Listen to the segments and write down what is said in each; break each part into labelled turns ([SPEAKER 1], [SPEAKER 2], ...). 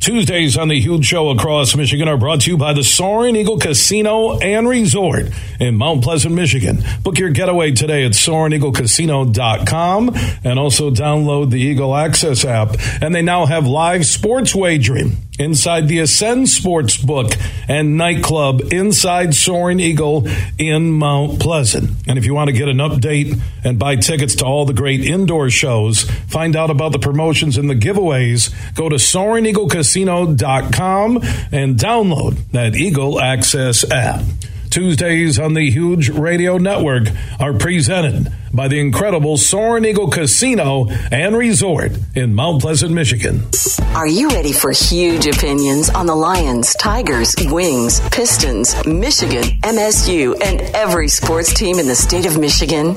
[SPEAKER 1] Tuesdays on the Huge Show across Michigan are brought to you by the Soaring Eagle Casino and Resort in Mount Pleasant, Michigan. Book your getaway today at SoaringEagleCasino.com and also download the Eagle Access app. And they now have live sports wagering inside the Ascend Sports Book and Nightclub inside Soaring Eagle in Mount Pleasant. And if you want to get an update and buy tickets to all the great indoor shows, find out about the promotions and the giveaways, go to SoaringEagleCasino.com and download that Eagle Access app. Tuesdays on the Huge Radio Network are presented by the incredible Soaring Eagle Casino and Resort in Mount Pleasant, Michigan.
[SPEAKER 2] Are you ready for huge opinions on the Lions, Tigers, Wings, Pistons, Michigan, MSU, and every sports team in the state of Michigan?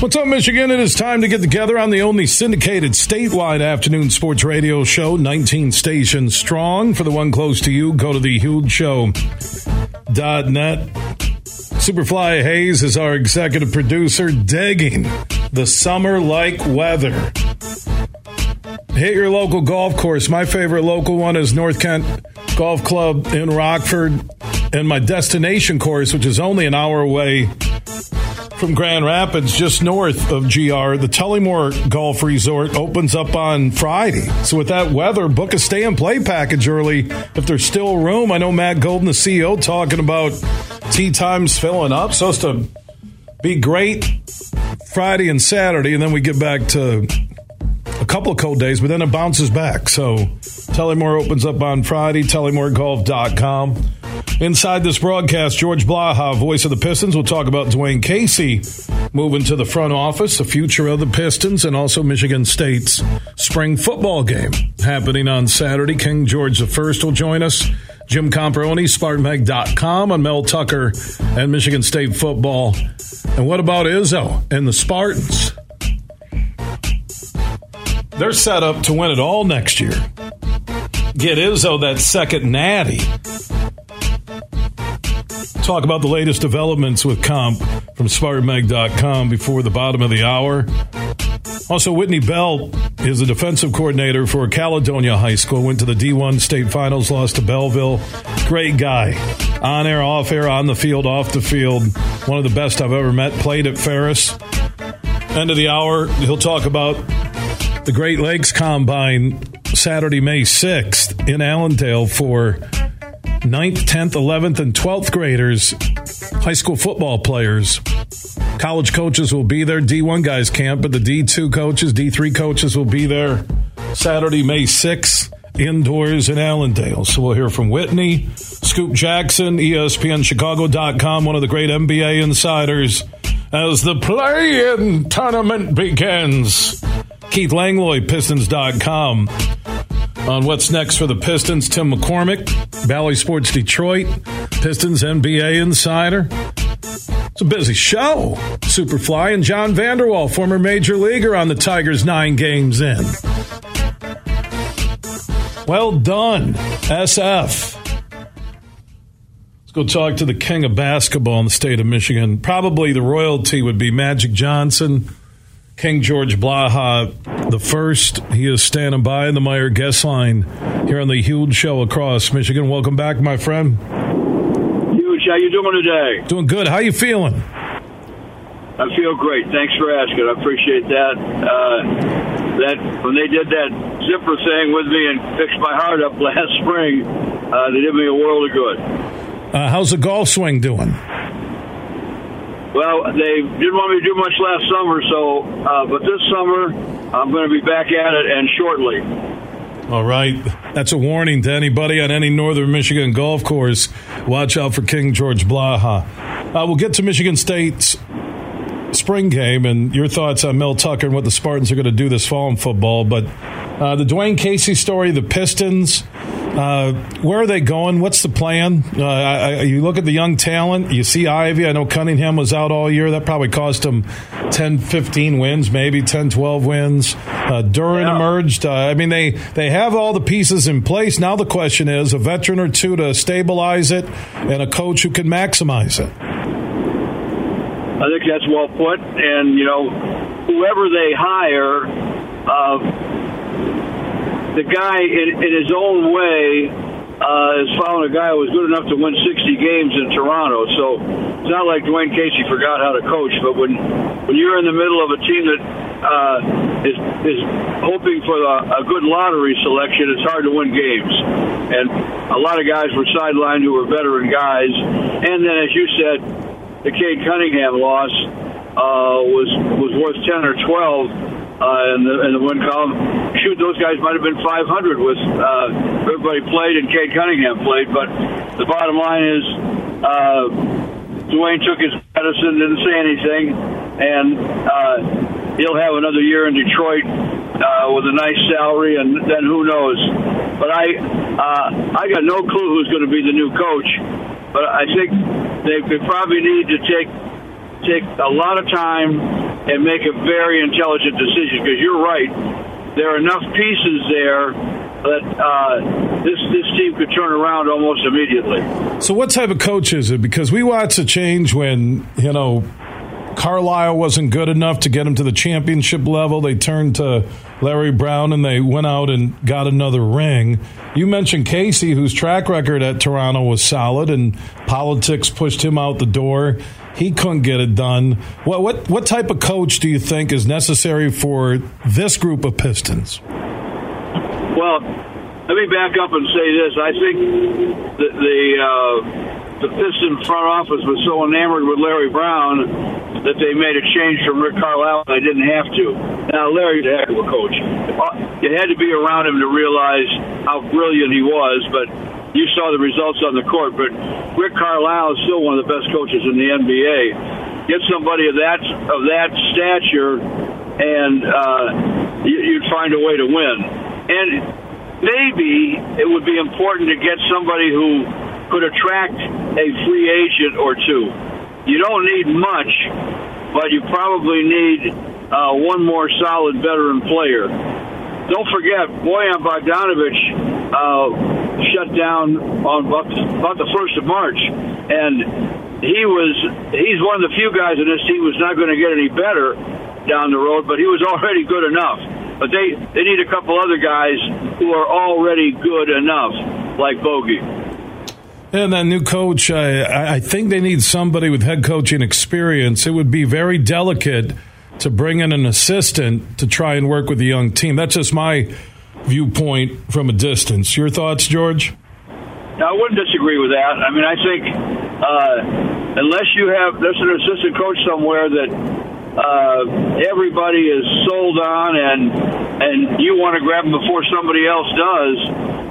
[SPEAKER 1] What's up, Michigan? It is time to get together on the only syndicated statewide afternoon sports radio show, 19 stations strong. For the one close to you, go to the hugeshow.net. Superfly Hayes is our executive producer, digging the summer like weather. Hit your local golf course. My favorite local one is North Kent Golf Club in Rockford. And my destination course, which is only an hour away from Grand Rapids, just north of GR, the Tullymore Golf Resort opens up on Friday. So with that weather, book a stay and play package early if there's still room. I know Matt Golden, the CEO, talking about tee times filling up. So it's to be great Friday and Saturday, and then we get back to a couple of cold days, but then it bounces back. So Tullymore opens up on Friday, TullymoreGolf.com. Inside this broadcast, George Blaha, voice of the Pistons, will talk about Dwayne Casey moving to the front office, the future of the Pistons, and also Michigan State's spring football game happening on Saturday. King George I will join us. Jim Comparoni, SpartanMag.com on Mel Tucker and Michigan State football. And what about Izzo and the Spartans? They're set up to win it all next year. Get Izzo that second natty talk about the latest developments with Comp from SpartanMag.com before the bottom of the hour. Also, Whitney Bell is the defensive coordinator for Caledonia High School. Went to the D1 state finals, lost to Belleville. Great guy. On air, off air, on the field, off the field. One of the best I've ever met. Played at Ferris. End of the hour, he'll talk about the Great Lakes Combine Saturday, May 6th in Allendale for 9th, 10th, 11th, and 12th graders, high school football players. College coaches will be there. D1 guys can't, but the D2 coaches, D3 coaches will be there Saturday, May 6th, indoors in Allendale. So we'll hear from Whitney, Scoop Jackson, ESPNChicago.com, one of the great NBA insiders, as the play-in tournament begins. Keith Langlois, Pistons.com on what's next for the Pistons. Tim McCormick, Bally Sports Detroit, Pistons NBA Insider. It's a busy show. Superfly and John Vander Wal, former major leaguer on the Tigers, nine games in. Well done, SF. Let's go talk to the king of basketball in the state of Michigan. Probably the royalty would be Magic Johnson. King George Blaha the first. He is standing by in the Meijer guest line here on the Huge Show across Michigan. Welcome back, my friend.
[SPEAKER 3] Huge, how you doing today?
[SPEAKER 1] Doing good. How you feeling?
[SPEAKER 3] I feel great. Thanks for asking. I appreciate that. Uh, that when they did that zipper thing with me and fixed my heart up last spring, uh, they did me a world of good.
[SPEAKER 1] Uh, how's the golf swing doing?
[SPEAKER 3] Well, they didn't want me to do much last summer, so uh, but this summer I'm going to be back at it and shortly.
[SPEAKER 1] All right. That's a warning to anybody on any northern Michigan golf course. Watch out for King George Blaha. Uh, we'll get to Michigan State's spring game and your thoughts on Mel Tucker and what the Spartans are going to do this fall in football. But uh, the Dwayne Casey story, the Pistons, uh, where are they going? What's the plan? Uh, I, you look at the young talent. You see Ivy. I know Cunningham was out all year. That probably cost him 10, 15 wins, maybe 10, 12 wins. Uh, Duren yeah. emerged. Uh, I mean, they, they have all the pieces in place. Now the question is a veteran or two to stabilize it and a coach who can maximize it.
[SPEAKER 3] I think that's well put. And, you know, whoever they hire, uh, the guy in, in his own way uh, has found a guy who was good enough to win 60 games in Toronto. So it's not like Dwayne Casey forgot how to coach, but when when you're in the middle of a team that uh, is is hoping for a, a good lottery selection, it's hard to win games. And a lot of guys were sidelined who were veteran guys. And then, as you said, the Cade Cunningham loss uh, was was worth 10 or 12 uh, in the in the win column. Shoot, those guys might have been 500 with uh, everybody played and Cade Cunningham played. But the bottom line is, uh, Dwayne took his medicine, didn't say anything, and uh, he'll have another year in Detroit uh, with a nice salary, and then who knows? But I uh, I got no clue who's going to be the new coach. But I think they, probably need to take take a lot of time and make a very intelligent decision because you're right. There are enough pieces there that uh, this this team could turn around almost immediately.
[SPEAKER 1] So, what type of coach is it? Because we watch a change when you know Carlisle wasn't good enough to get him to the championship level. They turned to Larry Brown and they went out and got another ring. You mentioned Casey, whose track record at Toronto was solid, and politics pushed him out the door. He couldn't get it done. What what what type of coach do you think is necessary for this group of Pistons?
[SPEAKER 3] Well, let me back up and say this. I think the the, uh, the Piston front office was so enamored with Larry Brown that they made a change from Rick Carlisle. And they didn't have to. Now Larry's a heck of a coach. You had to be around him to realize how brilliant he was, but you saw the results on the court, but Rick Carlisle is still one of the best coaches in the NBA. Get somebody of that of that stature, and uh, you, would find a way to win. And maybe it would be important to get somebody who could attract a free agent or two. You don't need much, but you probably need uh, one more solid veteran player. Don't forget, Bojan Bogdanovic uh, shut down on about about the first of March, and he was he's one of the few guys in this team who's not going to get any better down the road, but he was already good enough. But they they need a couple other guys who are already good enough, like Bogey.
[SPEAKER 1] And that new coach, I, I think they need somebody with head coaching experience. It would be very delicate to bring in an assistant to try and work with the young team. That's just my viewpoint from a distance. Your thoughts, George?
[SPEAKER 3] I wouldn't disagree with that. I mean, I think uh, unless you have there's an assistant coach somewhere that uh, everybody is sold on and and you want to grab them before somebody else does,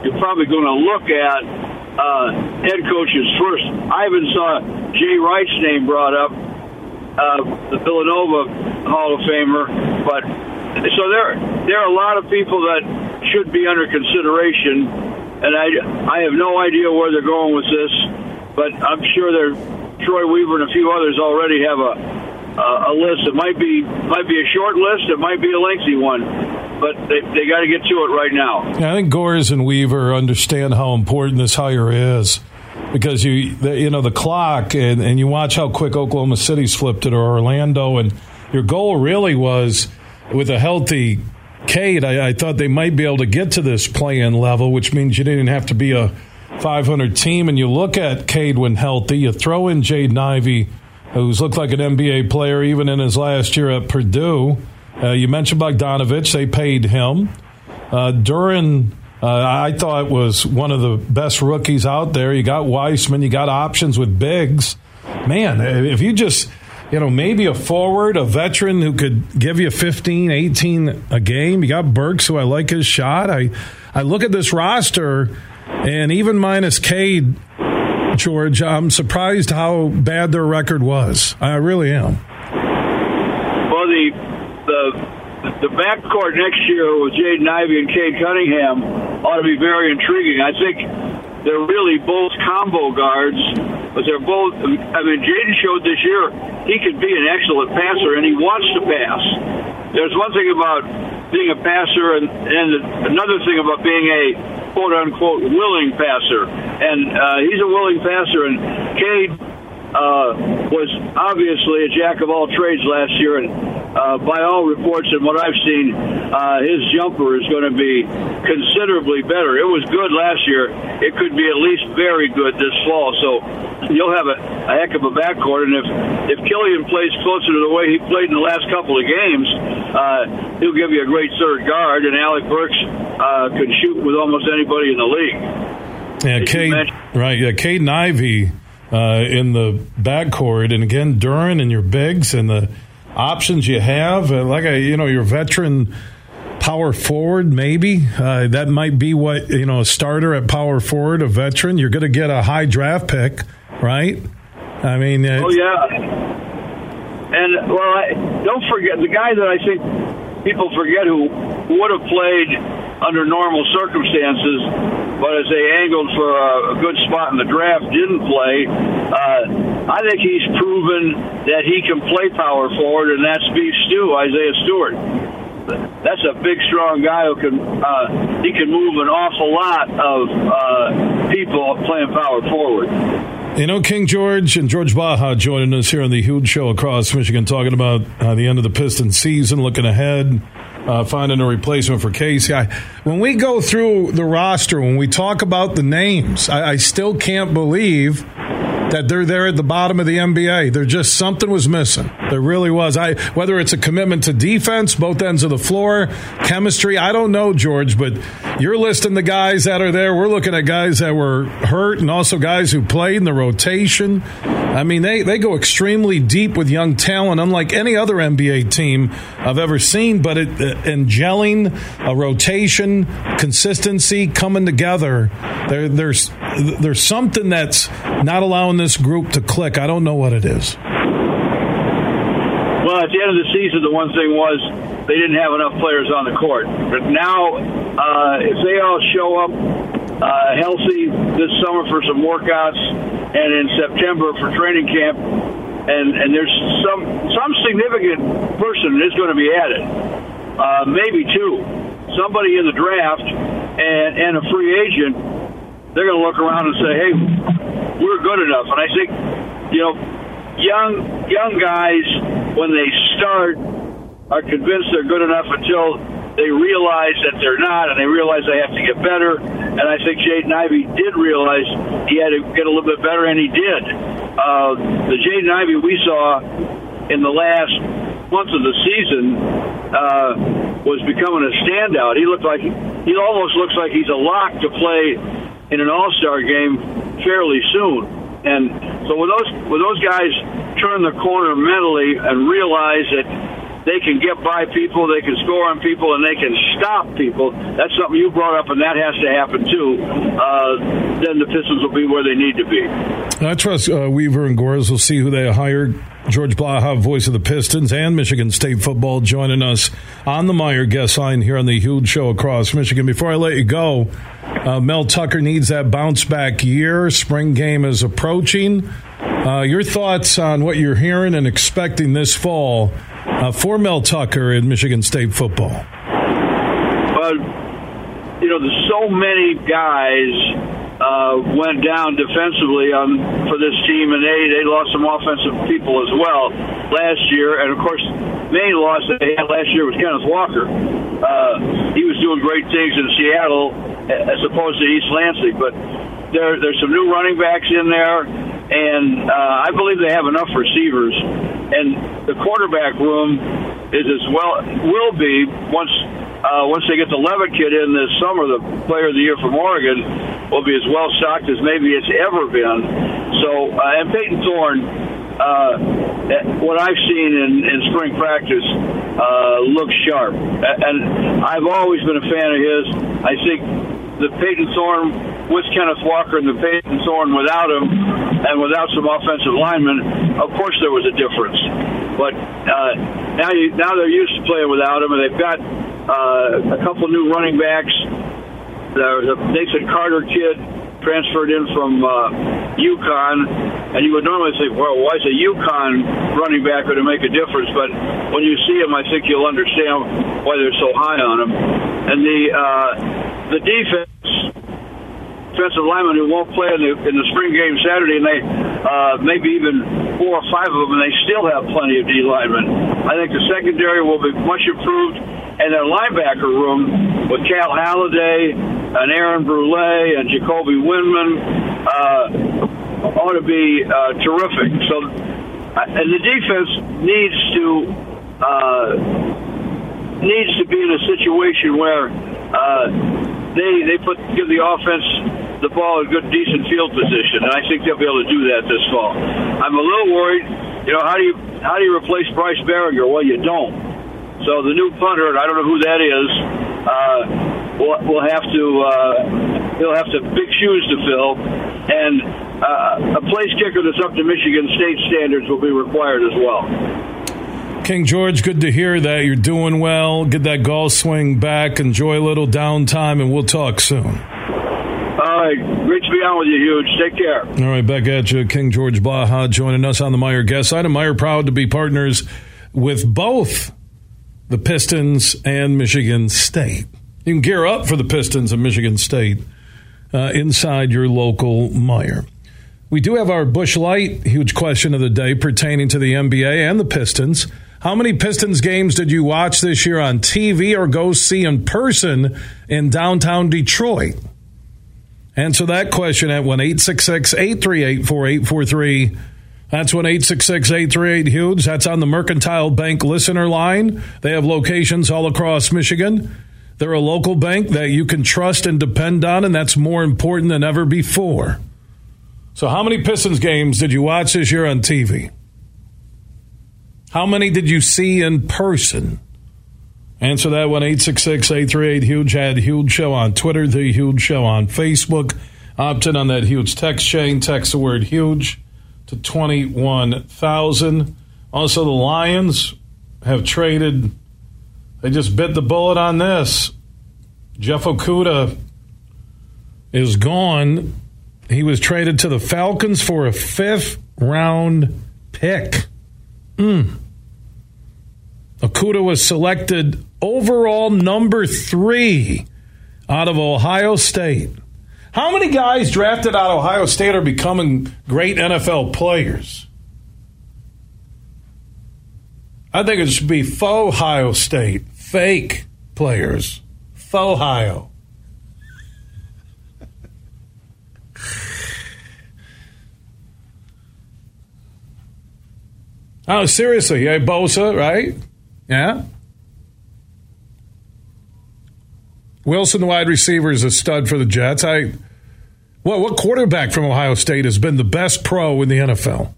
[SPEAKER 3] you're probably going to look at uh, head coaches first. I even saw Jay Wright's name brought up, uh, the Villanova Hall of Famer, but so there there are a lot of people that should be under consideration. And I, I have no idea where they're going with this, but I'm sure they're, Troy Weaver and a few others already have a a list. It might be might be a short list. It might be a lengthy one, but they they got to get to it right now.
[SPEAKER 1] Yeah, I think Gores and Weaver understand how important this hire is because you the, you know the clock and and you watch how quick Oklahoma City's flipped it or Orlando, and your goal really was with a healthy Cade, I, I, thought they might be able to get to this play-in level, which means you didn't have to be a 500 team. And you look at Cade when healthy, you throw in Jaden Ivey, who's looked like an NBA player even in his last year at Purdue. Uh, you mentioned Bogdanovic; they paid him. Uh, Duren, uh, I thought was one of the best rookies out there. You got Wiseman, you got options with bigs. Man, if you just you know, maybe a forward, a veteran who could give you 15, 18 a game. You got Burks, who I like his shot. I, I look at this roster, and even minus Cade, George, I'm surprised how bad their record was. I really am.
[SPEAKER 3] the the the backcourt next year with Jaden Ivey and Cade Cunningham ought to be very intriguing. I think they're really both combo guards, but they're both. I mean, Jaden showed this year he could be an excellent passer, and he wants to pass. There's one thing about being a passer, and, and another thing about being a quote unquote willing passer, and uh, he's a willing passer, and Cade uh, was obviously a jack of all trades last year, and uh, by all reports and what I've seen, uh, his jumper is going to be considerably better. It was good last year. It could be at least very good this fall. So you'll have a, a heck of a backcourt, and if if Killian plays closer to the way he played in the last couple of games, uh, he'll give you a great third guard, and Alec Burks uh, can shoot with almost anybody in the league.
[SPEAKER 1] Yeah, Cade, right. Yeah, Caden Ivey uh, in the backcourt, and again Duren and your bigs and the options you have, uh, like a you know your veteran power forward, maybe uh, that might be what you know a starter at power forward, a veteran. You're going to get a high draft pick, right? I mean,
[SPEAKER 3] oh yeah. And well, I, don't forget the guy that I think people forget who would have played under normal circumstances, but as they angled for a, good spot in the draft, didn't play. Uh, I think he's proven that he can play power forward, and that's Beef Stew, Isaiah Stewart. That's a big, strong guy who can uh, he can move an awful lot of uh, people playing power forward.
[SPEAKER 1] You know, King George and George Blaha joining us here on the Huge Show across Michigan, talking about uh, the end of the Piston season, looking ahead uh, finding a replacement for Casey. I, when we go through the roster, when we talk about the names, I, I still can't believe that they're there at the bottom of the NBA. There just something was missing. There really was. I whether it's a commitment to defense, both ends of the floor, chemistry. I don't know, George, but you're listing the guys that are there. We're looking at guys that were hurt and also guys who played in the rotation. I mean, they, they go extremely deep with young talent, unlike any other NBA team I've ever seen. But it, uh, in gelling, a rotation, consistency, coming together, there, there's there's something that's not allowing this group to click. I don't know what it is.
[SPEAKER 3] Well, at the end of the season, the one thing was they didn't have enough players on the court. But now, uh, if they all show up uh, healthy this summer for some workouts, and in September for training camp, and and there's some some significant person is going to be added, uh, maybe two, somebody in the draft and and a free agent. They're going to look around and say, "Hey, we're good enough." And I think, you know, young young guys when they start are convinced they're good enough until they realize that they're not, and they realize they have to get better. And I think Jaden Ivey did realize he had to get a little bit better, and he did. Uh, the Jaden Ivey we saw in the last month of the season uh, was becoming a standout. He looked like he almost looks like he's a lock to play in an All Star game fairly soon. And so when those when those guys turn the corner mentally and realize that they can get by people, they can score on people, and they can stop people. That's something you brought up, and that has to happen too. Uh, then the Pistons will be where they need to be.
[SPEAKER 1] I trust uh, Weaver and Gores will see who they hire. George Blaha, voice of the Pistons and Michigan State football, joining us on the Meijer guest line here on the huge show across Michigan. Before I let you go, uh, Mel Tucker needs that bounce back year. Spring game is approaching. Uh, your thoughts on what you're hearing and expecting this fall uh, for Mel Tucker in Michigan State football?
[SPEAKER 3] Well, you know, there's so many guys uh, went down defensively on for this team, and they they lost some offensive people as well last year. And of course, main loss they had last year was Kenneth Walker. Uh, he was doing great things in Seattle as opposed to East Lansing, but there there's some new running backs in there, and uh, I believe they have enough receivers and the quarterback room is as well will be once uh, once they get the Leavitt kid in this summer, the player of the year from Oregon will be as well stocked as maybe it's ever been. So, uh, and Payton Thorne, uh, what I've seen in, in spring practice, uh, looks sharp. And I've always been a fan of his. I think the Payton Thorne with Kenneth Walker and the Payton Thorne without him and without some offensive linemen, of course there was a difference. But uh, now you now they're used to playing without him, and they've got uh, a couple new running backs. The, the Nathan Carter kid transferred in from uh, UConn, and you would normally say, well, why is a UConn running back going to make a difference? But when you see him, I think you'll understand why they're so high on him. And the uh, the defense defensive linemen who won't play in the, in the spring game Saturday, and they uh, maybe even four or five of them, and they still have plenty of D linemen. I think the secondary will be much improved, and their linebacker room with Cal Haladay and Aaron Brule and Jacoby Windmon uh, ought to be uh, terrific. So, uh, and the defense needs to uh, needs to be in a situation where uh, they they put give the offense the ball in good, decent field position, and I think they'll be able to do that this fall. I'm a little worried. You know, how do you how do you replace Bryce Baringer? Well, you don't. So the new punter, and I don't know who that is, uh, will, will have to uh, he'll have to big shoes to fill, and uh, a place kicker that's up to Michigan State standards will be required as well.
[SPEAKER 1] King George, good to hear that you're doing well. Get that golf swing back. Enjoy a little downtime, and we'll talk soon.
[SPEAKER 3] All right. Great to be on with you, Huge. Take care.
[SPEAKER 1] All right. Back at you. King George Blaha joining us on the Meijer guest side. And Meijer proud to be partners with both the Pistons and Michigan State. You can gear up for the Pistons and Michigan State uh, inside your local Meijer. We do have our Busch Light huge question of the day pertaining to the NBA and the Pistons. How many Pistons games did you watch this year on TV or go see in person in downtown Detroit? Answer that question at 1 838 4843. That's 1 838 Huge. That's on the Mercantile Bank listener line. They have locations all across Michigan. They're a local bank that you can trust and depend on, and that's more important than ever before. So, how many Pistons games did you watch this year on TV? How many did you see in person? Answer that one 866 838 Huge. Had Huge Show on Twitter, The Huge Show on Facebook. Opt in on that huge text chain. Text the word huge to 21,000. Also, the Lions have traded, they just bit the bullet on this. Jeff Okudah is gone. He was traded to the Falcons for a fifth round pick. Mm. Okudah was selected overall number three out of Ohio State. How many guys drafted out of Ohio State are becoming great NFL players? I think it should be faux Ohio State, fake players, faux Ohio. oh, seriously, yeah, Bosa, right? Yeah. Wilson, wide receiver, is a stud for the Jets. I, what what quarterback from Ohio State has been the best pro in the NFL?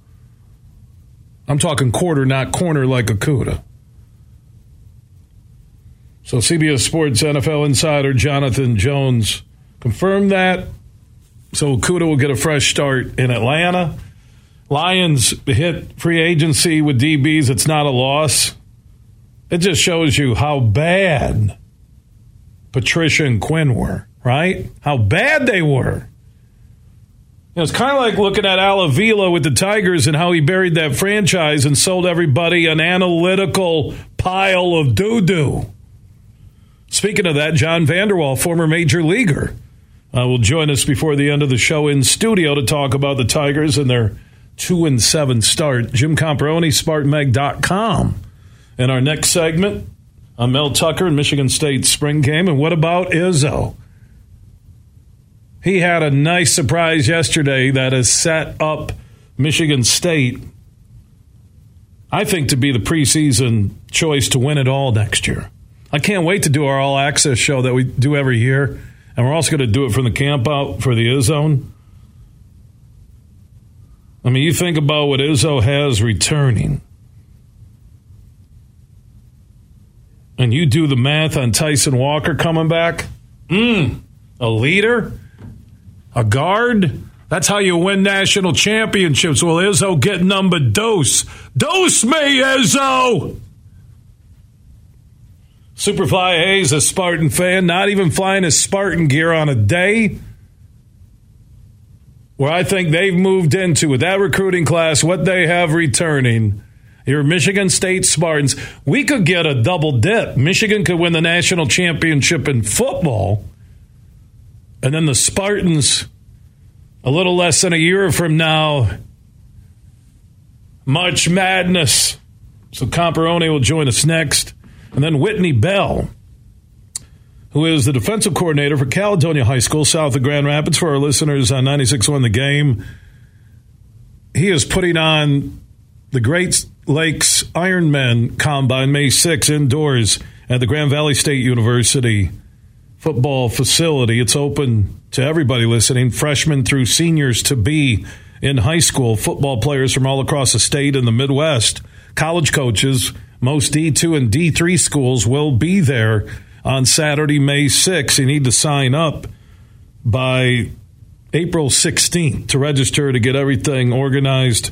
[SPEAKER 1] I'm talking quarter, not corner like Okudah. So CBS Sports NFL insider Jonathan Jones confirmed that. So Okudah will get a fresh start in Atlanta. Lions hit free agency with DBs. It's not a loss. It just shows you how bad Patricia and Quinn were, right? How bad they were. You know, it's kind of like looking at Al Avila with the Tigers and how he buried that franchise and sold everybody an analytical pile of doo doo. Speaking of that, John Vander Wal, former major leaguer, uh, will join us before the end of the show in studio to talk about the Tigers and their two and seven start. Jim Comparoni, SpartanMag.com. In our next segment, on Mel Tucker in Michigan State spring game. And what about Izzo? He had a nice surprise yesterday that has set up Michigan State, I think, to be the preseason choice to win it all next year. I can't wait to do our all access show that we do every year. And we're also going to do it from the camp out for the Izzone. I mean, you think about what Izzo has returning. and you do the math on Tyson Walker coming back, mm, a leader, a guard, That's how you win national championships. Well, Izzo get number dose. Dose me, Izzo! Superfly Hayes, a Spartan fan, not even flying his Spartan gear on a day where I think they've moved into with that recruiting class, what they have returning. Your Michigan State Spartans. We could get a double dip. Michigan could win the national championship in football, and then the Spartans a little less than a year from now. much Madness. So Comparoni will join us next. And then Whitney Bell, who is the defensive coordinator for Caledonia High School, south of Grand Rapids, for our listeners uh, on 96.1 The Game. He is putting on the Great Lakes Ironman Combine May 6 indoors at the Grand Valley State University football facility. It's open to everybody listening, freshmen through seniors to be in high school, football players from all across the state and the Midwest, college coaches, most D2 and D3 schools will be there on Saturday, May 6th. You need to sign up by April 16th to register to get everything organized.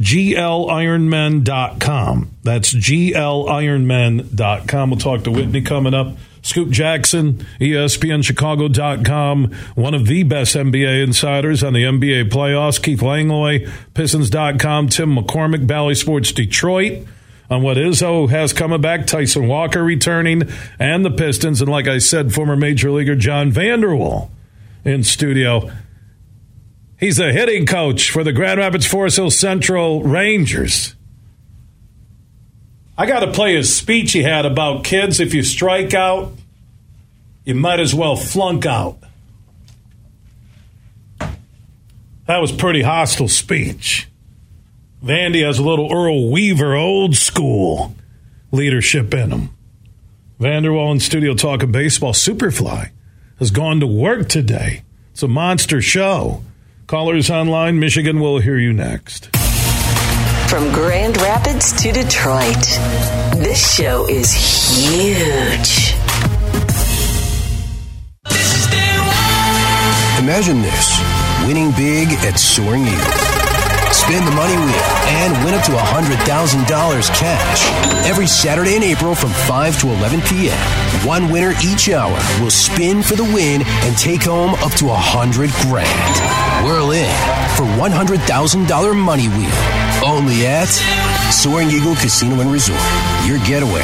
[SPEAKER 1] GLIronmen.com. That's GLIronmen.com. We'll talk to Whitney coming up. Scoop Jackson, ESPNChicago.com, one of the best NBA insiders on the NBA playoffs. Keith Langlois, Pistons.com, Tim McCormick, Bally Sports Detroit on what Izzo oh, has coming back, Tyson Walker returning, and the Pistons. And like I said, former Major Leaguer John Vander Wal in studio. He's the hitting coach for the Grand Rapids Forest Hill Central Rangers. I got to play his speech he had about kids. If you strike out, you might as well flunk out. That was pretty hostile speech. Vandy has a little Earl Weaver old school leadership in him. Vander Wal in studio talking baseball. Superfly has gone to work today. It's a monster show. Callers online, Michigan will hear you next.
[SPEAKER 2] From Grand Rapids to Detroit, this show is huge.
[SPEAKER 4] Imagine this winning big at Soaring Eagle. Spin the money wheel and win up to $100,000 cash. Every Saturday in April from 5 to 11 p.m. One winner each hour will spin for the win and take home up to 100 grand. Whirl in for $100,000 money wheel only at Soaring Eagle Casino and Resort. Your getaway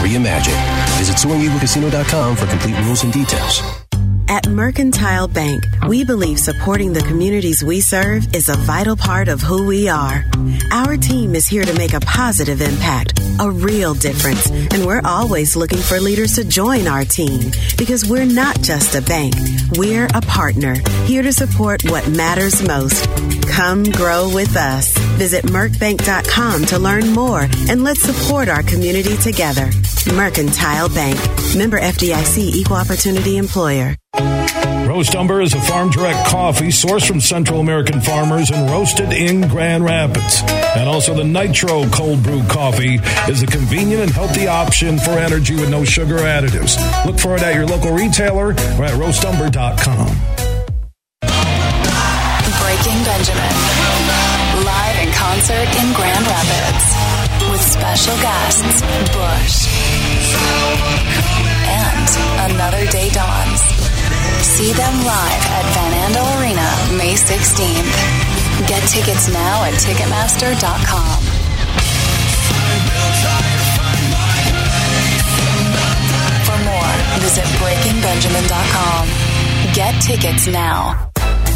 [SPEAKER 4] reimagined. Visit SoaringEagleCasino.com for complete rules and details.
[SPEAKER 5] At Mercantile Bank, we believe supporting the communities we serve is a vital part of who we are. Our team is here to make a positive impact, a real difference, and we're always looking for leaders to join our team because we're not just a bank, we're a partner here to support what matters most. Come grow with us. Visit MercBank.com to learn more and let's support our community together. Mercantile Bank, member FDIC equal opportunity employer.
[SPEAKER 1] Roast Umber is a farm direct coffee sourced from Central American farmers and roasted in Grand Rapids. And also the Nitro Cold Brew Coffee is a convenient and healthy option for energy with no sugar additives. Look for it at your local retailer or at roastumber.com.
[SPEAKER 6] Breaking Benjamin. Concert in Grand Rapids. With special guests, Bush. And Another Day Dawns. See them live at Van Andel Arena May 16th. Get tickets now at Ticketmaster.com. For more, visit BreakingBenjamin.com. Get tickets now.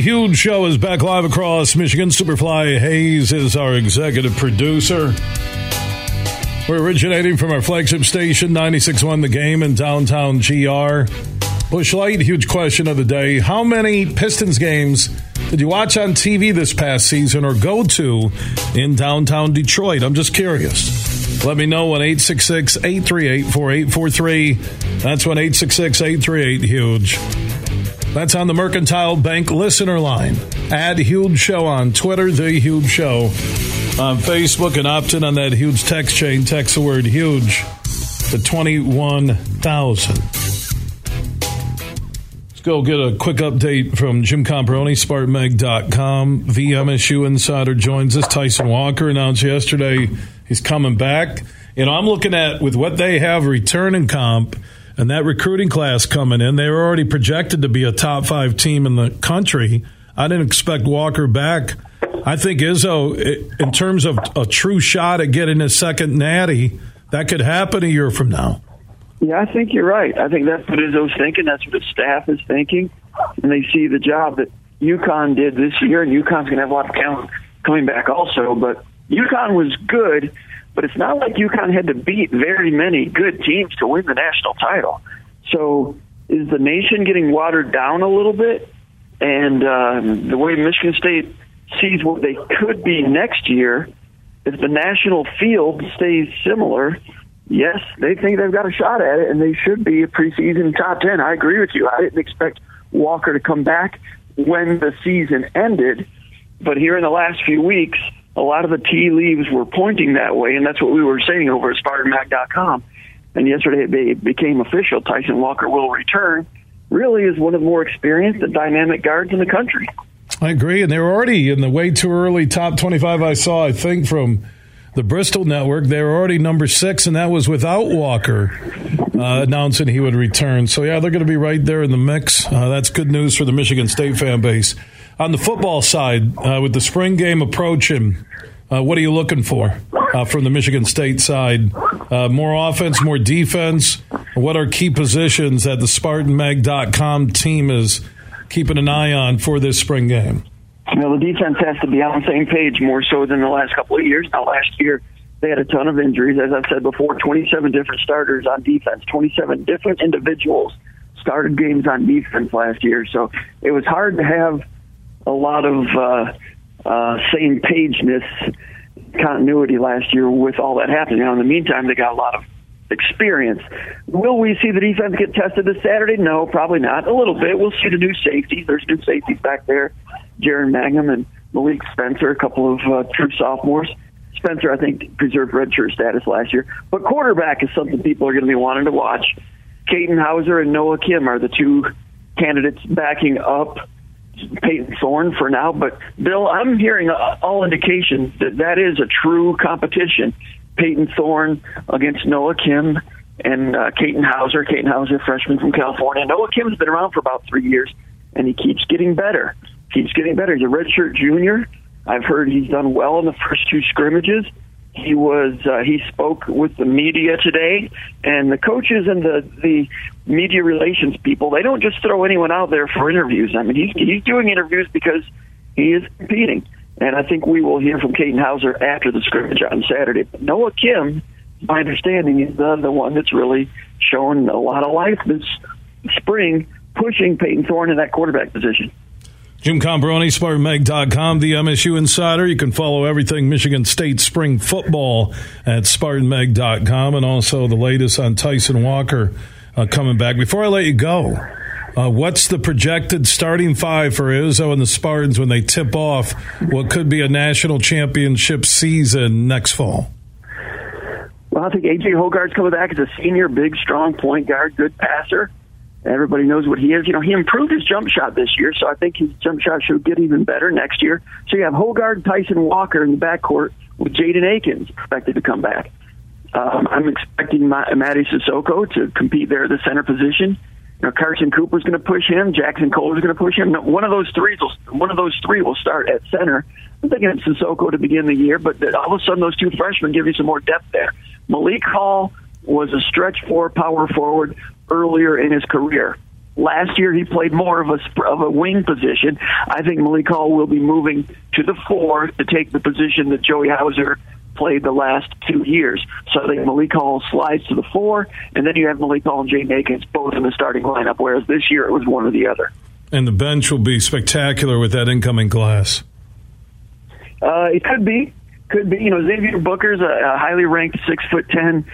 [SPEAKER 1] Huge show is back live across Michigan. Superfly Hayes is our executive producer. We're originating from our flagship station, 96.1 The Game in downtown GR. Busch Light, huge question of the day. How many Pistons games did you watch on TV this past season or go to in downtown Detroit? I'm just curious. Let me know on 866 838 4843. That's when 866 838 huge. That's on the Mercantile Bank listener line. Add Huge Show on Twitter, The Huge Show on Facebook, and opt in on that huge text chain. Text the word huge to 21,000 Let's go get a quick update from Jim Comparoni, SpartanMag.com. The MSU insider joins us. Tyson Walker announced yesterday he's coming back. You know, I'm looking at with what they have returning comp and that recruiting class coming in, they were already projected to be a top five team in the country. I didn't expect Walker back. I think Izzo, in terms of a true shot at getting a second natty, that could happen a year from now.
[SPEAKER 7] Yeah, I think you're right. I think that's what Izzo's thinking. That's what his staff is thinking. And they see the job that UConn did this year, and UConn's going to have a lot of talent coming back also. But UConn was good, but it's not like UConn had to beat very many good teams to win the national title. So is the nation getting watered down a little bit? And um, the way Michigan State sees what they could be next year, if the national field stays similar, yes, they think they've got a shot at it, and they should be a preseason top 10. I agree with you. I didn't expect Walker to come back when the season ended, but here in the last few weeks, a lot of the tea leaves were pointing that way, and that's what we were saying over at SpartanMag.com. And yesterday it became official. Tyson Walker will return. Really is one of the more experienced and dynamic guards in the country.
[SPEAKER 1] I agree, and they're already in the way too early top 25 I saw, I think, from the Bristol network. They were already number six, and that was without Walker uh, announcing he would return. So, yeah, they're going to be right there in the mix. Uh, that's good news for the Michigan State fan base. On the football side, uh, with the spring game approaching, uh, what are you looking for uh, from the Michigan State side? Uh, more offense, more defense? What are key positions that the SpartanMag.com team is keeping an eye on for this spring game?
[SPEAKER 7] you know, the defense has to be on the same page more so than the last couple of years. Now, last year, they had a ton of injuries. As I've said before, 27 different starters on defense, 27 different individuals started games on defense last year. So it was hard to have a lot of uh, uh, same pageness continuity last year with all that happening. Now, in the meantime, they got a lot of experience. Will we see the defense get tested this Saturday? No, probably not. A little bit. We'll see the new safeties. There's new safeties back there. Jaren Mangham and Malik Spencer, a couple of uh, true sophomores. Spencer, I think, preserved redshirt status last year. But quarterback is something people are going to be wanting to watch. Katin Houser and Noah Kim are the two candidates backing up Payton Thorne for now. But Bill, I'm hearing all indications that that is a true competition. Payton Thorne against Noah Kim and uh, Katin Houser. Katin Houser, freshman from California. Noah Kim's been around for about three years, and he keeps getting better keeps getting better. He's a redshirt junior. I've heard he's done well in the first two scrimmages. He was uh, he spoke with the media today, and the coaches and the the media relations people they don't just throw anyone out there for interviews. I mean, he's he's doing interviews because he is competing, and I think we will hear from Katin Houser after the scrimmage on Saturday. But Noah Kim, my understanding, is the the one that's really shown a lot of life this spring, pushing Payton Thorne in that quarterback position.
[SPEAKER 1] Jim Comparoni, SpartanMag.com, the MSU Insider. You can follow everything Michigan State spring football at SpartanMag.com and also the latest on Tyson Walker uh, coming back. Before I let you go, uh, what's the projected starting five for Izzo and the Spartans when they tip off what could be a national championship season next fall?
[SPEAKER 7] Well, I think AJ Hoggard's coming back as a senior, big, strong point guard, good passer. Everybody knows what he is. You know, he improved his jump shot this year, so I think his jump shot should get even better next year. So you have Hoggard, Tyson Walker in the backcourt with Jaden Akins expected to come back. Um, I'm expecting Mady Sissoko to compete there at the center position. You know, Carson Cooper's going to push him. Jackson Kohler's going to push him. One of those three will one of those three will start at center. I'm thinking it's Sissoko to begin the year, but all of a sudden those two freshmen give you some more depth there. Malik Hall was a stretch four power forward earlier in his career. Last year, he played more of a of a wing position. I think Malik Hall will be moving to the four to take the position that Joey Hauser played the last two years. So I think Malik Hall slides to the four, and then you have Malik Hall and Jay Akins both in the starting lineup, whereas this year it was one or the other.
[SPEAKER 1] And the bench will be spectacular with that incoming class.
[SPEAKER 7] Uh, it could be, could be. You know, Xavier Booker's a, a highly ranked six foot ten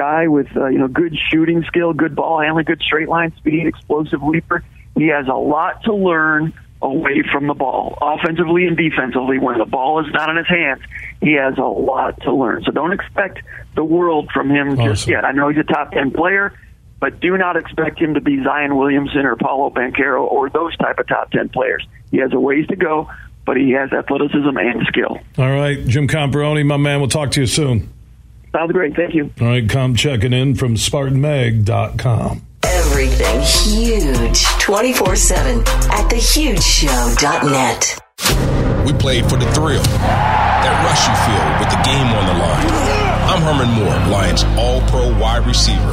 [SPEAKER 7] guy with uh, you know good shooting skill, good ball handling, good straight line speed, explosive leaper. He has a lot to learn away from the ball, offensively and defensively. When the ball is not in his hands, he has a lot to learn. So don't expect the world from him awesome. just yet. I know he's a top ten player, but do not expect him to be Zion Williamson or Paolo Banchero or those type of top ten players. He has a ways to go, but he has athleticism and skill.
[SPEAKER 1] All right, Jim Comparoni, my man. We'll talk to you soon.
[SPEAKER 7] Sounds great. Thank you.
[SPEAKER 1] All right, come checking in from SpartanMag.com.
[SPEAKER 2] Everything huge 24 7 at thehugeshow.net.
[SPEAKER 8] We played for the thrill, that rush you feel with the game on the line. I'm Herman Moore, Lions All Pro wide receiver.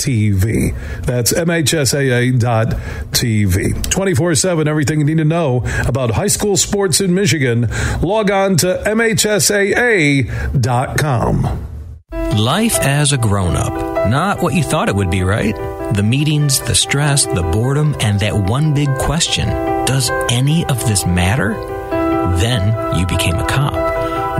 [SPEAKER 1] MHSAA.TV. That's MHSAA.TV. 24 7, everything you need to know about high school sports in Michigan. Log on to MHSAA.com.
[SPEAKER 9] Life as a grown up. Not what you thought it would be, right? The meetings, the stress, the boredom, and that one big question Does any of this matter? Then you became a cop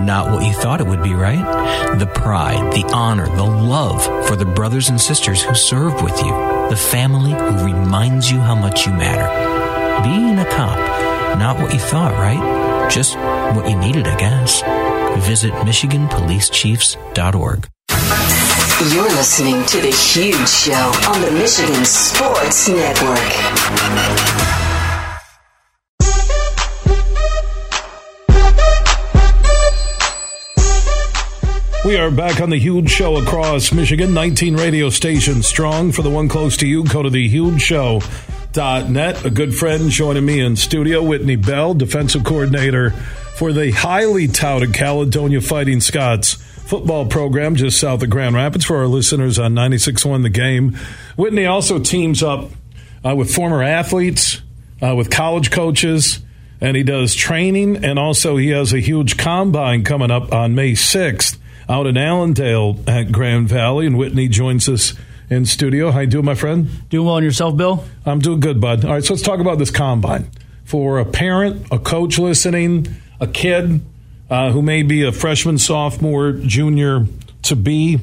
[SPEAKER 9] not what you thought it would be, right? The pride, the honor, the love for the brothers and sisters who served with you, the family who reminds you how much you matter. Being a cop, not what you thought, right? Just what you needed, I guess. Visit MichiganPoliceChiefs.org.
[SPEAKER 2] You're listening to The Huge Show on the Michigan Sports Network.
[SPEAKER 1] We are back on the huge show across Michigan, 19 radio stations strong. For the one close to you, go to the huge show. Net. A good friend joining me in studio, Whitney Bell, defensive coordinator for the highly touted Caledonia Fighting Scots football program just south of Grand Rapids for our listeners on 96.1 The Game. Whitney also teams up uh, with former athletes, uh, with college coaches, and he does training, and also he has a huge combine coming up on May 6th out in Allendale at Grand Valley, and Whitney joins us in studio. How you doing, my friend?
[SPEAKER 10] Doing well on yourself, Bill?
[SPEAKER 1] I'm doing good, bud. All right, so let's talk about this combine. For a parent, a coach listening, a kid uh, who may be a freshman, sophomore, junior to be,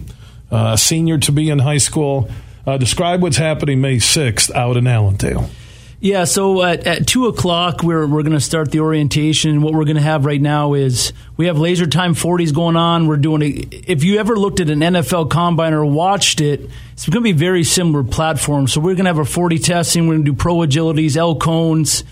[SPEAKER 1] uh, a senior to be in high school, uh, describe what's happening May 6th out in Allendale.
[SPEAKER 10] Yeah, so at, at two o'clock, we're, we're going to start the orientation. What we're going to have right now is we have laser time 40s going on. We're doing a, if you ever looked at an NFL combine or watched it, it's going to be very similar platform. So we're going to have a 40 testing. We're going to do pro agilities, L cones,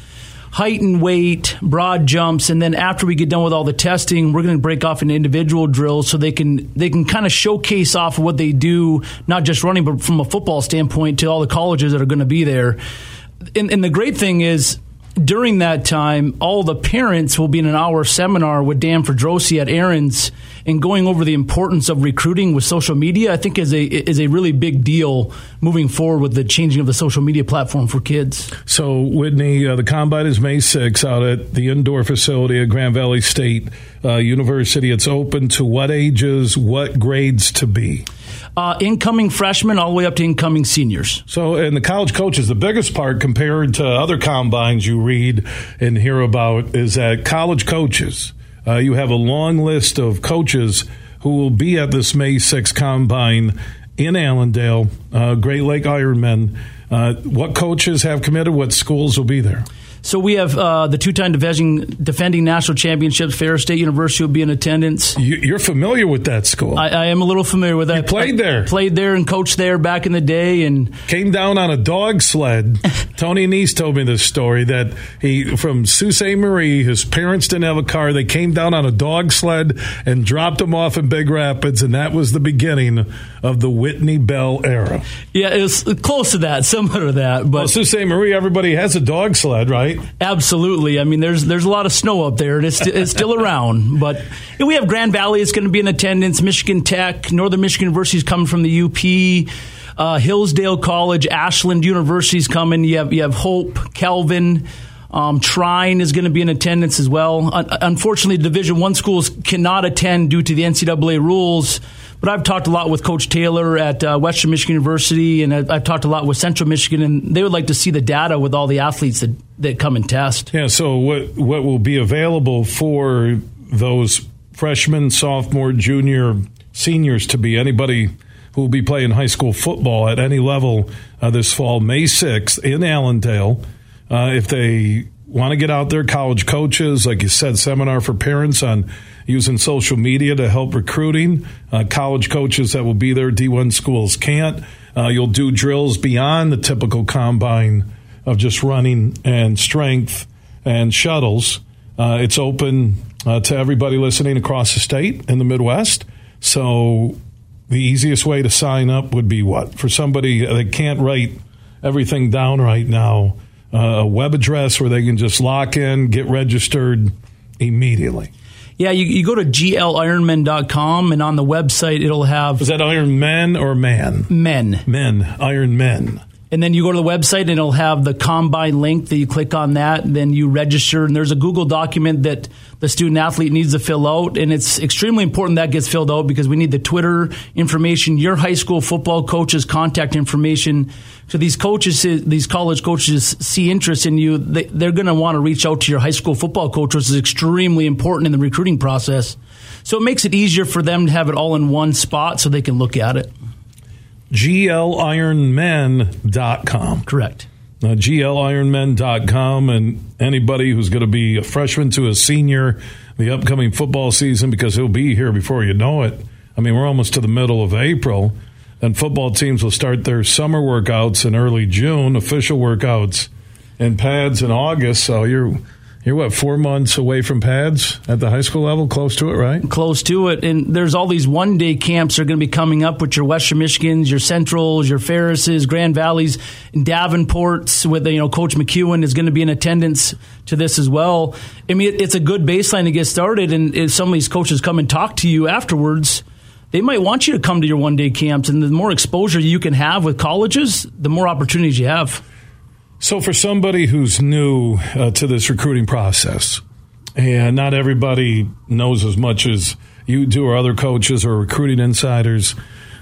[SPEAKER 10] height and weight, broad jumps, and then after we get done with all the testing, we're going to break off into individual drills so they can they can kind of showcase off what they do, not just running, but from a football standpoint to all the colleges that are going to be there and, and the great thing is, during that time, all the parents will be in an hour seminar with Dan Fedrosi at Aaron's and going over the importance of recruiting with social media. I think is a is a really big deal moving forward with the changing of the social media platform for kids.
[SPEAKER 1] So, Whitney, uh, the combine is May 6 out at the indoor facility at Grand Valley State uh, University. It's open to what ages, what grades to be?
[SPEAKER 10] Uh, incoming freshmen all the way up to incoming seniors.
[SPEAKER 1] So, and the college coaches, the biggest part compared to other combines you read and hear about is that college coaches, uh, you have a long list of coaches who will be at this May 6 combine in Allendale, uh, Great Lake Ironmen. Uh, what coaches have committed? What schools will be there?
[SPEAKER 10] So we have uh, the two-time defending, defending national championships. Ferris State University will be in attendance.
[SPEAKER 1] You, are familiar with that school.
[SPEAKER 10] I, I, am a little familiar with that.
[SPEAKER 1] You played
[SPEAKER 10] I
[SPEAKER 1] there.
[SPEAKER 10] Played there and coached there back in the day, and
[SPEAKER 1] came down on a dog sled. Tony Annese told me this story that he from Sault Ste. Marie. His parents didn't have a car. They came down on a dog sled and dropped him off in Big Rapids, and that was the beginning of the Whitney Bell era.
[SPEAKER 10] Yeah, it was close to that, similar to that. But
[SPEAKER 1] well, Sault Ste. Marie, everybody has a dog sled, right?
[SPEAKER 10] Absolutely. I mean, there's there's a lot of snow up there, and it's it's still around. But we have Grand Valley is going to be in attendance. Michigan Tech, Northern Michigan University is coming from the UP. Uh, Hillsdale College, Ashland University is coming. You have you have Hope, Calvin. Um, Trine is going to be in attendance as well. unfortunately, Division One schools cannot attend due to the NCAA rules. But I've talked a lot with Coach Taylor at uh, Western Michigan University, and I've, I've, talked a lot with Central Michigan, and they would like to see the data with all the athletes that, that come and test.
[SPEAKER 1] Yeah. So what what will be available for those freshmen, sophomore, junior, seniors to be anybody who will be playing high school football at any level uh, this fall, May 6th in Allendale. Uh, if they want to get out there, college coaches, like you said, seminar for parents on using social media to help recruiting. Uh, college coaches that will be there, D1 schools can't. Uh, you'll do drills beyond the typical combine of just running and strength and shuttles. Uh, it's open uh, to everybody listening across the state in the Midwest. So the easiest way to sign up would be what? For somebody that can't write everything down right now, uh, a web address where they can just lock in, get registered immediately.
[SPEAKER 10] Yeah, you, you go to glironmen.com and on the website it'll have.
[SPEAKER 1] Is that Iron Men or Man?
[SPEAKER 10] Men.
[SPEAKER 1] Men. Iron Men.
[SPEAKER 10] And then you go to the website and it'll have the combine link that you click on that, and then you register. And there's a Google document that the student athlete needs to fill out. And it's extremely important that gets filled out because we need the Twitter information, your high school football coach's contact information. So these coaches, these college coaches see interest in you. They, they're going to want to reach out to your high school football coach, which is extremely important in the recruiting process. So it makes it easier for them to have it all in one spot so they can look at it
[SPEAKER 1] glironmen.com.
[SPEAKER 10] Correct.
[SPEAKER 1] Uh, glironmen.com and anybody who's going to be a freshman to a senior the upcoming football season because he'll be here before you know it. I mean, we're almost to the middle of April, and football teams will start their summer workouts in early June, official workouts and pads in August. So you're you're what four months away from pads at the high school level, close to it, right?
[SPEAKER 10] Close to it, and there's all these one day camps that are going to be coming up with your Western Michigans, your Centrals, your Ferrises, Grand Valleys, and Davenports. With you know, Coach McEwen is going to be in attendance to this as well. I mean, it's a good baseline to get started, and if some of these coaches come and talk to you afterwards they might want you to come to your one day camps. And the more exposure you can have with colleges, the more opportunities you have.
[SPEAKER 1] So, for somebody who's new uh, to this recruiting process, and not everybody knows as much as you do or other coaches or recruiting insiders,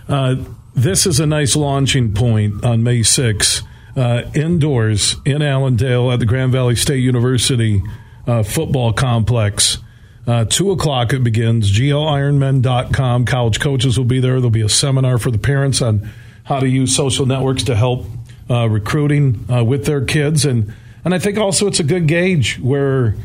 [SPEAKER 1] uh, this is a nice launching point on May 6th, uh, indoors in Allendale at the Grand Valley State University uh, football complex. Uh, 2 o'clock it begins. GLIronmen.com. College coaches will be there. There'll be a seminar for the parents on how to use social networks to help uh, recruiting uh, with their kids, and and I think also it's a good gauge where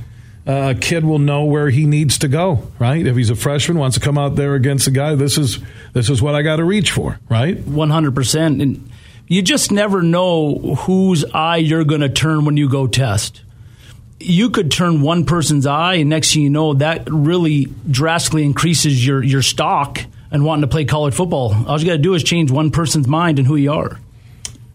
[SPEAKER 1] uh, a kid will know where he needs to go. Right, if he's a freshman, wants to come out there against a guy, this is this is what I got to reach for. Right,
[SPEAKER 10] one hundred percent, and you just never know whose eye you're going to turn when you go test. You could turn one person's eye, and next thing you know, that really drastically increases your your stock and wanting to play college football. All you got to do is change one person's mind and who you are.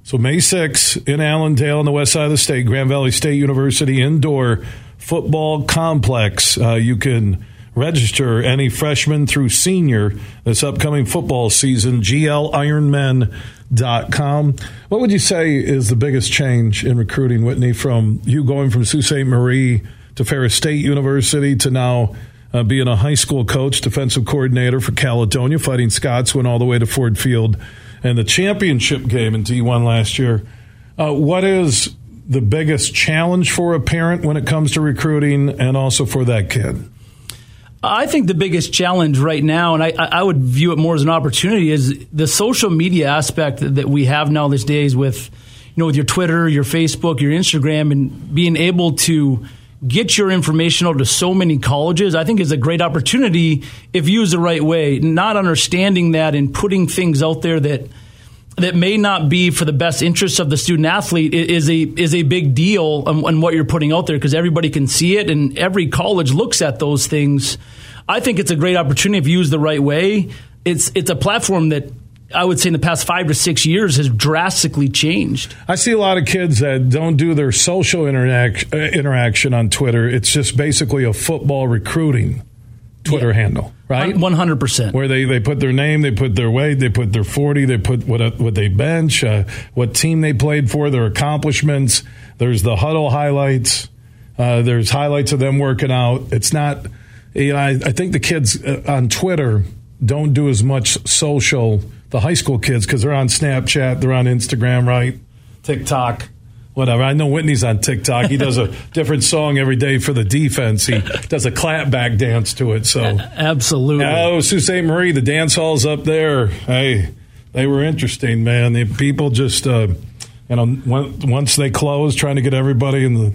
[SPEAKER 1] So May 6th in Allendale on the west side of the state, Grand Valley State University indoor football complex. Uh, you can register any freshman through senior this upcoming football season, glironmen.com. What would you say is the biggest change in recruiting, Whitney, from you going from Sault Ste. Marie to Ferris State University to now uh, being a high school coach, defensive coordinator for Caledonia, fighting Scots, went all the way to Ford Field and the championship game in D1 last year. Uh, what is the biggest challenge for a parent when it comes to recruiting and also for that kid?
[SPEAKER 10] I think the biggest challenge right now, and I, I, would view it more as an opportunity, is the social media aspect that we have now these days with, you know, with your Twitter, your Facebook, your Instagram, and being able to get your information out to so many colleges, I think is a great opportunity if used the right way. Not understanding that and putting things out there that that may not be for the best interest of the student athlete is a is a big deal on, on what you're putting out there because everybody can see it and every college looks at those things. I think it's a great opportunity if used the right way. It's it's a platform that I would say in the past five to six years has drastically changed.
[SPEAKER 1] I see a lot of kids that don't do their social interac- uh, interaction on Twitter. It's just basically a football recruiting Twitter yeah. handle, right?
[SPEAKER 10] One hundred percent.
[SPEAKER 1] Where they, they put their name, they put their weight, they put their forty, they put what uh, what they bench, uh, what team they played for, their accomplishments. There's the huddle highlights. Uh, there's highlights of them working out. It's not. You know, I, I think the kids uh, on Twitter don't do as much social the high school kids because they're on Snapchat, they're on Instagram, right? TikTok, whatever. I know Whitney's on TikTok. He does a different song every day for the defense. He does a clapback dance to it. So
[SPEAKER 10] absolutely.
[SPEAKER 1] Oh, Sault Ste. Marie, the dance halls up there. Hey, they were interesting, man. The people just, uh, you know, once they closed, trying to get everybody in the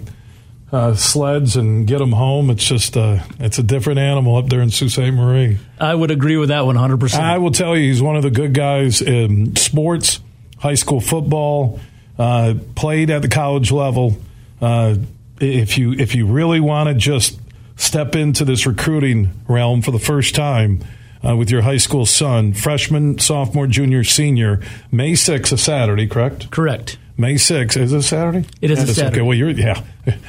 [SPEAKER 1] uh, sleds and get them home. It's just uh, it's a different animal up there in Sault Ste. Marie.
[SPEAKER 10] I would agree with that 100%.
[SPEAKER 1] I will tell you, he's one of the good guys in sports, high school football, uh, played at the college level. Uh, if you if you really want to just step into this recruiting realm for the first time uh, with your high school son, freshman, sophomore, junior, senior, May 6th, a Saturday, correct?
[SPEAKER 10] Correct.
[SPEAKER 1] May 6th. Is it Saturday?
[SPEAKER 10] It is a Saturday.
[SPEAKER 1] Okay, well, you're, yeah.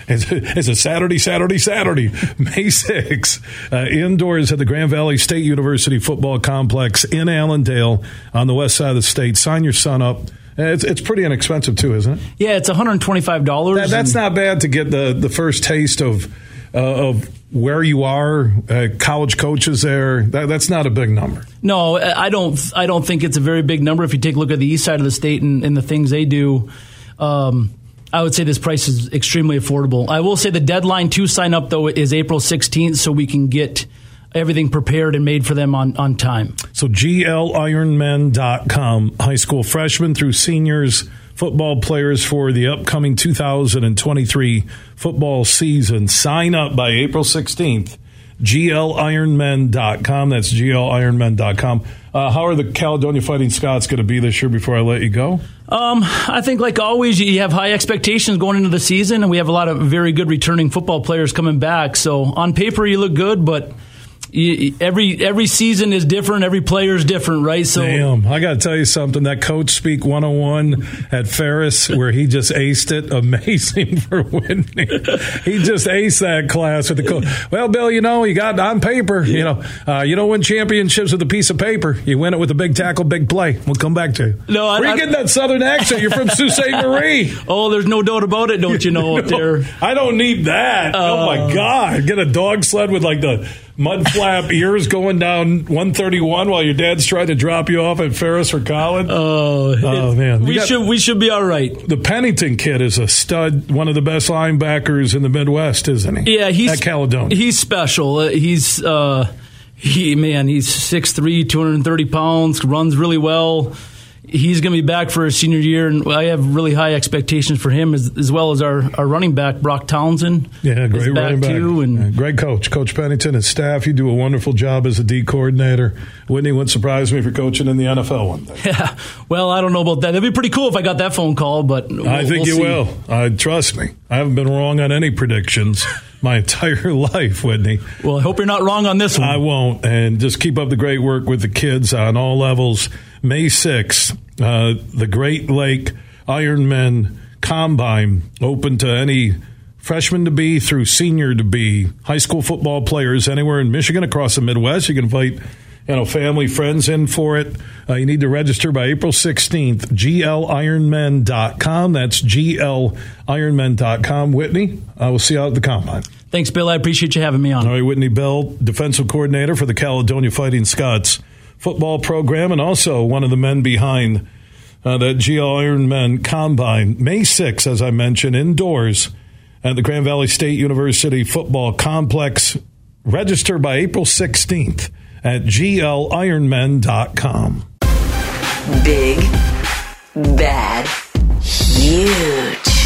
[SPEAKER 1] It's, it's a Saturday, Saturday, Saturday. May 6th. Uh, indoors at the Grand Valley State University Football Complex in Allendale on the west side of the state. Sign your son up. It's, it's pretty inexpensive, too, isn't it?
[SPEAKER 10] Yeah, it's $125.
[SPEAKER 1] That, that's not bad to get the, the first taste of, of where you are, uh, college coaches there. That, that's not a big number.
[SPEAKER 10] No, I don't. I don't think it's a very big number. If you take a look at the east side of the state and, and the things they do, um, I would say this price is extremely affordable. I will say the deadline to sign up though is April 16th, so we can get everything prepared and made for them on, on time.
[SPEAKER 1] So glironmen.com, high school freshmen through seniors football players for the upcoming 2023 football season. Sign up by April 16th. GLIronmen.com. That's GLIronmen.com. Uh, how are the Caledonia Fighting Scots going to be this year before I let you go?
[SPEAKER 10] Um, I think, like always, you have high expectations going into the season, and we have a lot of very good returning football players coming back. So, on paper, you look good, but every every season is different. Every player is different, right?
[SPEAKER 1] So, damn, I got to tell you something. That coach speak 101 at Ferris, where he just aced it, amazing for winning. he just aced that class with the coach. Well, Bill, you know, you got on paper. You know, uh, you don't win championships with a piece of paper. You win it with a big tackle, big play. We'll come back to you.
[SPEAKER 10] No,
[SPEAKER 1] I, Where you getting that southern accent? You're from Sault Ste. Marie.
[SPEAKER 10] Oh, there's no doubt about it. Don't you know? Up there,
[SPEAKER 1] I don't need that. Uh, oh my uh, God, get a dog sled with like the mud flap ears going down 131 while your dad's trying to drop you off at Ferris or Collin.
[SPEAKER 10] Oh, oh man, we got, should we should be all right.
[SPEAKER 1] The Pennington kid is a stud, one of the best linebackers in the Midwest, isn't
[SPEAKER 10] he? Yeah, he's
[SPEAKER 1] at Caledonia.
[SPEAKER 10] He's special. Uh, he's uh, he man, he's 6'3", 230 pounds, runs really well he's going to be back for his senior year, and I have really high expectations for him as, as well as our, our running back Brock Townsend.
[SPEAKER 1] Yeah, great running back. Too, and yeah, great coach, Coach Pennington and staff. You do a wonderful job as a D coordinator. Whitney wouldn't surprise me if you're coaching in the NFL one day.
[SPEAKER 10] Yeah, well, I don't know about that. It'd be pretty cool if I got that phone call, but we'll,
[SPEAKER 1] I think
[SPEAKER 10] we'll
[SPEAKER 1] you will. Uh, trust me, I haven't been wrong on any predictions. my entire life, Whitney.
[SPEAKER 10] Well, I hope you're not wrong on this one.
[SPEAKER 1] I won't. And just keep up the great work with the kids on all levels. May 6th, uh, the Great Lake Ironman Combine open to any freshman to be through senior to be high school football players anywhere in Michigan across the Midwest. You can invite you know, family, friends in for it. Uh, you need to register by April 16th. GLIronmen.com. That's GLIronmen.com. Whitney, I will see you out at the combine.
[SPEAKER 10] Thanks, Bill. I appreciate you having me on.
[SPEAKER 1] All right, Whitney Bell, defensive coordinator for the Caledonia Fighting Scots football program, and also one of the men behind uh, that GL Ironman Combine. May 6th, as I mentioned, indoors at the Grand Valley State University Football Complex. Register by April 16th at glironmen.com.
[SPEAKER 2] Big, bad, huge.